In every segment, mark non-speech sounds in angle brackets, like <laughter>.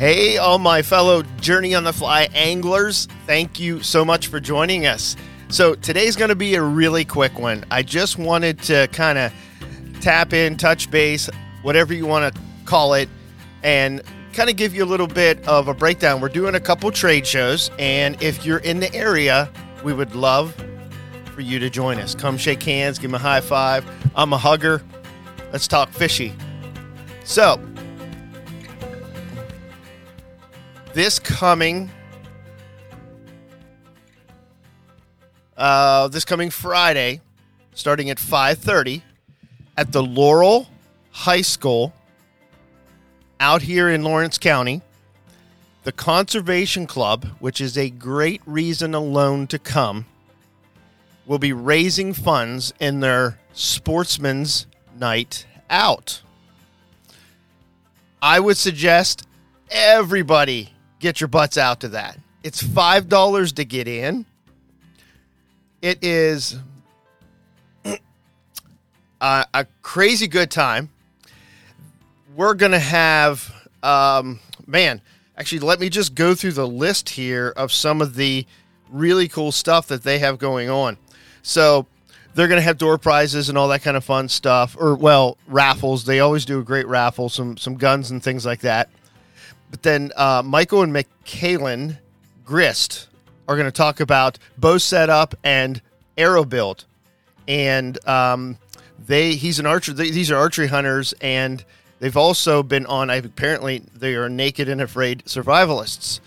Hey, all my fellow Journey on the Fly anglers, thank you so much for joining us. So, today's going to be a really quick one. I just wanted to kind of tap in, touch base, whatever you want to call it, and kind of give you a little bit of a breakdown. We're doing a couple trade shows, and if you're in the area, we would love for you to join us. Come shake hands, give me a high five. I'm a hugger. Let's talk fishy. So, this coming uh, this coming Friday, starting at 5:30 at the Laurel High School out here in Lawrence County. The Conservation Club, which is a great reason alone to come, will be raising funds in their Sportsman's Night Out. I would suggest everybody get your butts out to that. It's $5 to get in. It is a, <clears throat> a crazy good time. We're going to have, um, man, actually, let me just go through the list here of some of the really cool stuff that they have going on. So, they're going to have door prizes and all that kind of fun stuff, or well, raffles. They always do a great raffle, some some guns and things like that. But then uh, Michael and McKalen Grist are going to talk about bow setup and arrow build, and um, they he's an archer. They, these are archery hunters, and they've also been on. Apparently, they are naked and afraid survivalists.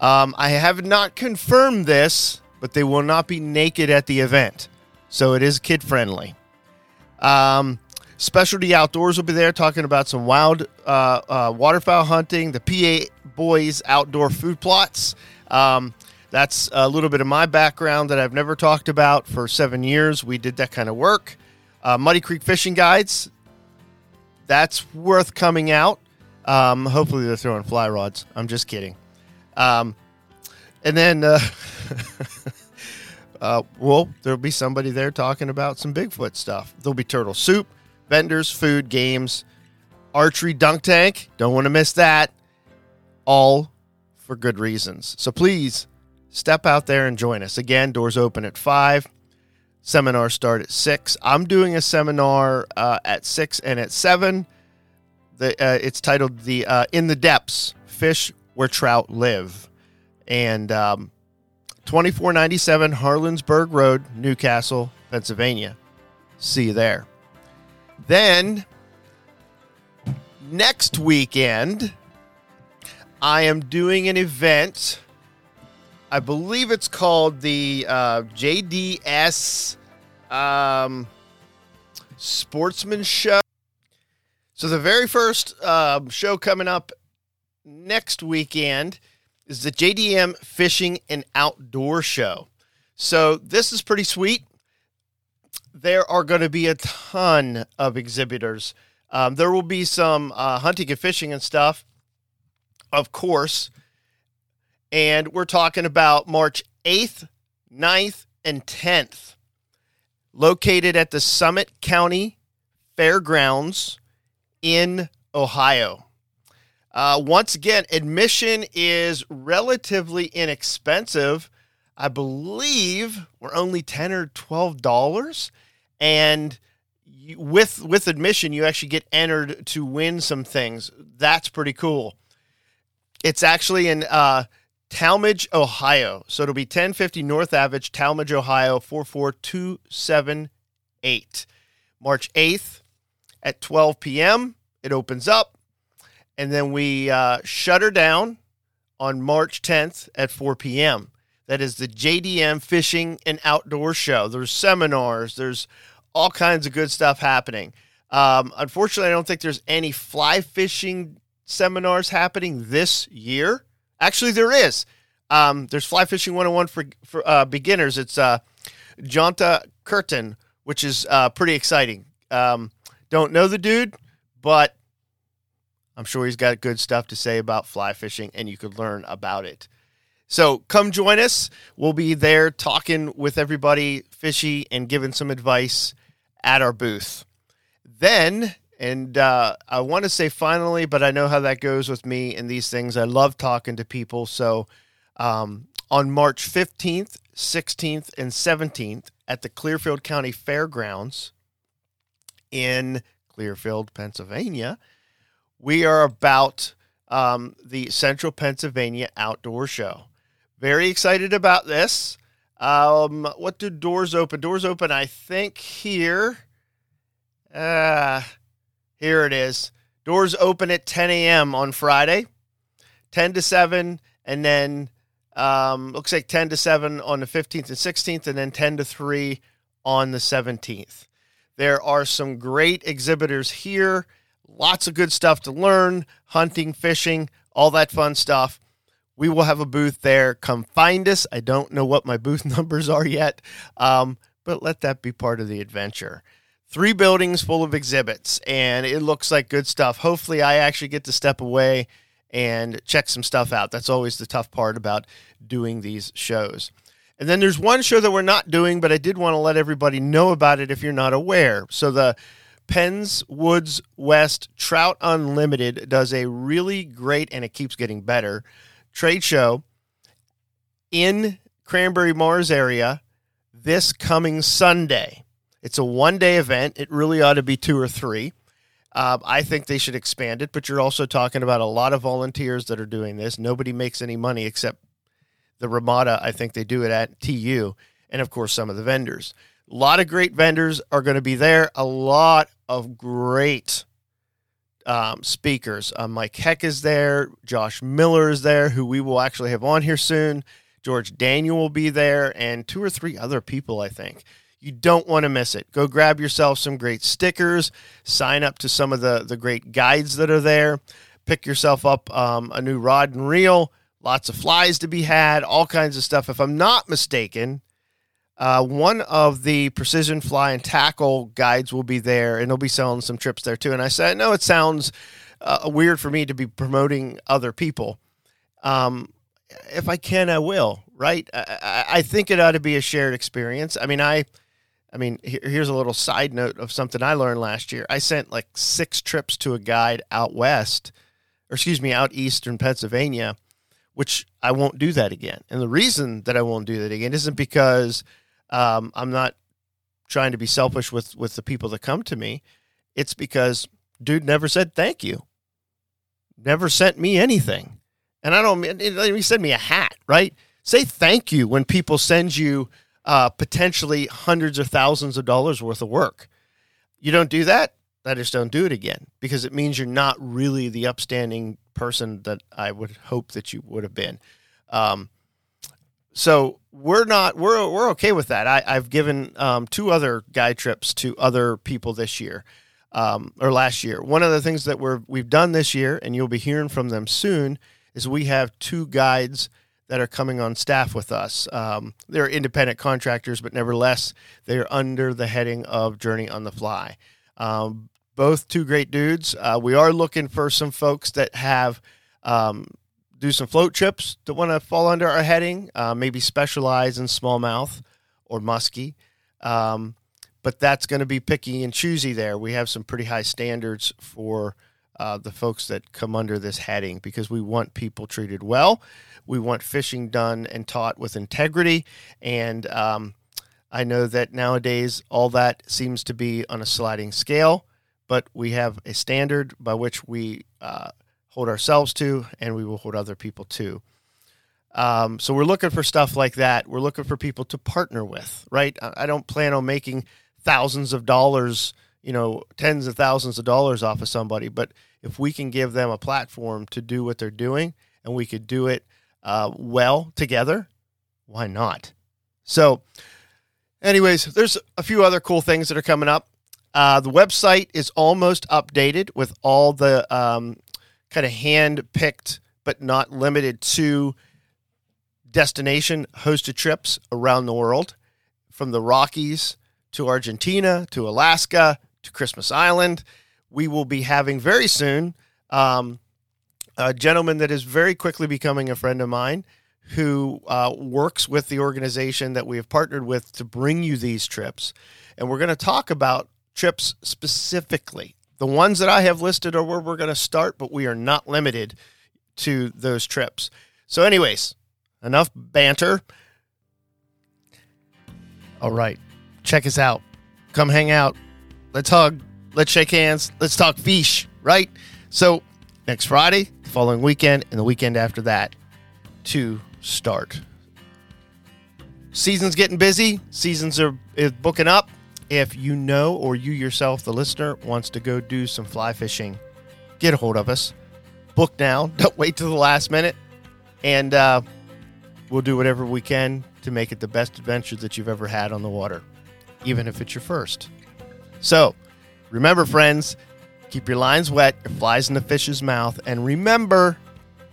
Um, I have not confirmed this, but they will not be naked at the event so it is kid friendly. Um, Specialty Outdoors will be there talking about some wild uh, uh, waterfowl hunting, the PA Boys outdoor food plots. Um, that's a little bit of my background that I've never talked about for seven years. We did that kind of work. Uh, Muddy Creek Fishing Guides, that's worth coming out. Um, hopefully, they're throwing fly rods. I'm just kidding. Um, and then. Uh, <laughs> uh, well, there'll be somebody there talking about some Bigfoot stuff. There'll be turtle soup, vendors, food, games, archery dunk tank. Don't want to miss that. All for good reasons. So please step out there and join us. Again, doors open at 5. Seminars start at 6. I'm doing a seminar uh, at 6 and at 7. The, uh, it's titled the uh, In the Depths Fish Where Trout Live. And um, 2497 Harlansburg Road, New Castle, Pennsylvania. See you there. Then next weekend, I am doing an event. I believe it's called the uh, JDS um, Sportsman Show. So, the very first uh, show coming up next weekend is the JDM Fishing and Outdoor Show. So this is pretty sweet. There are going to be a ton of exhibitors. Um, there will be some uh, hunting and fishing and stuff, of course. And we're talking about March 8th, 9th, and 10th, located at the Summit County Fairgrounds in Ohio. Uh, once again, admission is relatively inexpensive. I believe we're only ten or twelve dollars, and with with admission, you actually get entered to win some things. That's pretty cool. It's actually in uh, Tallmadge, Ohio. So it'll be 1050 North Average, Tallmadge, Ohio, 44278. March 8th at 12 p.m. It opens up and then we uh, shut her down on March 10th at 4 p.m. That is the JDM Fishing and Outdoor Show. There's seminars, there's all kinds of good stuff happening. Um, unfortunately, I don't think there's any fly fishing seminars happening this year. Actually, there is. Um, there's Fly Fishing 101 for, for uh, beginners. It's uh, Jonta Curtin, which is uh, pretty exciting. Um, don't know the dude, but I'm sure he's got good stuff to say about fly fishing, and you could learn about it. So come join us. We'll be there talking with everybody fishy and giving some advice at our booth. Then And uh, I want to say finally, but I know how that goes with me and these things. I love talking to people. So um, on March 15th, 16th, and 17th at the Clearfield County Fairgrounds in Clearfield, Pennsylvania, we are about um, the Central Pennsylvania Outdoor Show. Very excited about this. Um, what do doors open? Doors open, I think, here. Uh, here it is. Doors open at 10 a.m. on Friday, 10 to 7, and then um, looks like 10 to 7 on the 15th and 16th, and then 10 to 3 on the 17th. There are some great exhibitors here, lots of good stuff to learn hunting, fishing, all that fun stuff. We will have a booth there. Come find us. I don't know what my booth <laughs> numbers are yet, um, but let that be part of the adventure. Three buildings full of exhibits, and it looks like good stuff. Hopefully, I actually get to step away and check some stuff out. That's always the tough part about doing these shows. And then there's one show that we're not doing, but I did want to let everybody know about it if you're not aware. So the Penns Woods West Trout Unlimited does a really great, and it keeps getting better, trade show in Cranberry Mars area this coming Sunday. It's a one day event. It really ought to be two or three. Uh, I think they should expand it, but you're also talking about a lot of volunteers that are doing this. Nobody makes any money except the Ramada. I think they do it at TU, and of course, some of the vendors. A lot of great vendors are going to be there. A lot of great um, speakers. Uh, Mike Heck is there. Josh Miller is there, who we will actually have on here soon. George Daniel will be there, and two or three other people, I think. You don't want to miss it. Go grab yourself some great stickers. Sign up to some of the, the great guides that are there. Pick yourself up um, a new rod and reel. Lots of flies to be had, all kinds of stuff. If I'm not mistaken, uh, one of the precision fly and tackle guides will be there, and they'll be selling some trips there too. And I said, no, it sounds uh, weird for me to be promoting other people. Um, if I can, I will. Right? I, I, think it ought to be a shared experience. I mean, I, I mean, here's a little side note of something I learned last year. I sent like six trips to a guide out west, or excuse me, out eastern Pennsylvania, which I won't do that again. And the reason that I won't do that again isn't because um, I'm not trying to be selfish with with the people that come to me. It's because dude never said thank you. Never sent me anything. And I don't mean he send me a hat, right? Say thank you when people send you uh, potentially hundreds of thousands of dollars worth of work. You don't do that, I just don't do it again because it means you're not really the upstanding person that I would hope that you would have been. Um, so we're not we're we're okay with that. I, have given um, two other guide trips to other people this year um, or last year. One of the things that we're we've done this year, and you'll be hearing from them soon, is we have two guides that are coming on staff with us. Um, they're independent contractors, but nevertheless, they're under the heading of Journey on the Fly. Um, both two great dudes. Uh, we are looking for some folks that have um, do some float trips that want to fall under our heading, uh, maybe specialize in smallmouth or muskie. Um, but that's going to be picky and choosy there. We have some pretty high standards for uh, the folks that come under this heading because we want people treated well. We want fishing done and taught with integrity. And um, I know that nowadays all that seems to be on a sliding scale, but we have a standard by which we uh, hold ourselves to, and we will hold other people to. Um, so we're looking for stuff like that. We're looking for people to partner with, right? I don't plan on making thousands of dollars, you know, tens of thousands of dollars off of somebody, but if we can give them a platform to do what they're doing, and we could do it uh, well together, why not? So, anyways, there's a few other cool things that are coming up. Uh, the website is almost updated with all the um, kind of hand picked, but not limited to destination hosted trips around the world from the Rockies to Argentina to Alaska to Christmas Island. We will be having very soon um, a gentleman that is very quickly becoming a friend of mine who uh, works with the organization that we have partnered with to bring you these trips. And we're going to talk about trips specifically The ones that I have listed are where we're going to start, but we are not limited to those trips. So, anyways, enough banter. All right, check us out. Come hang out. Let's hug. Let's shake hands. Let's talk fish, right? So, next Friday, the following weekend, and the weekend after that to start. Season's getting busy. Seasons are is booking up. If you know or you yourself, the listener, wants to go do some fly fishing, get a hold of us. Book now. <laughs> Don't wait till the last minute. And uh, we'll do whatever we can to make it the best adventure that you've ever had on the water, even if it's your first. So, remember, friends, keep your lines wet, your flies in the fish's mouth, and remember,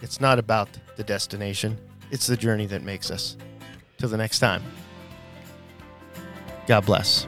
it's not about the destination, it's the journey that makes us. Till the next time, God bless.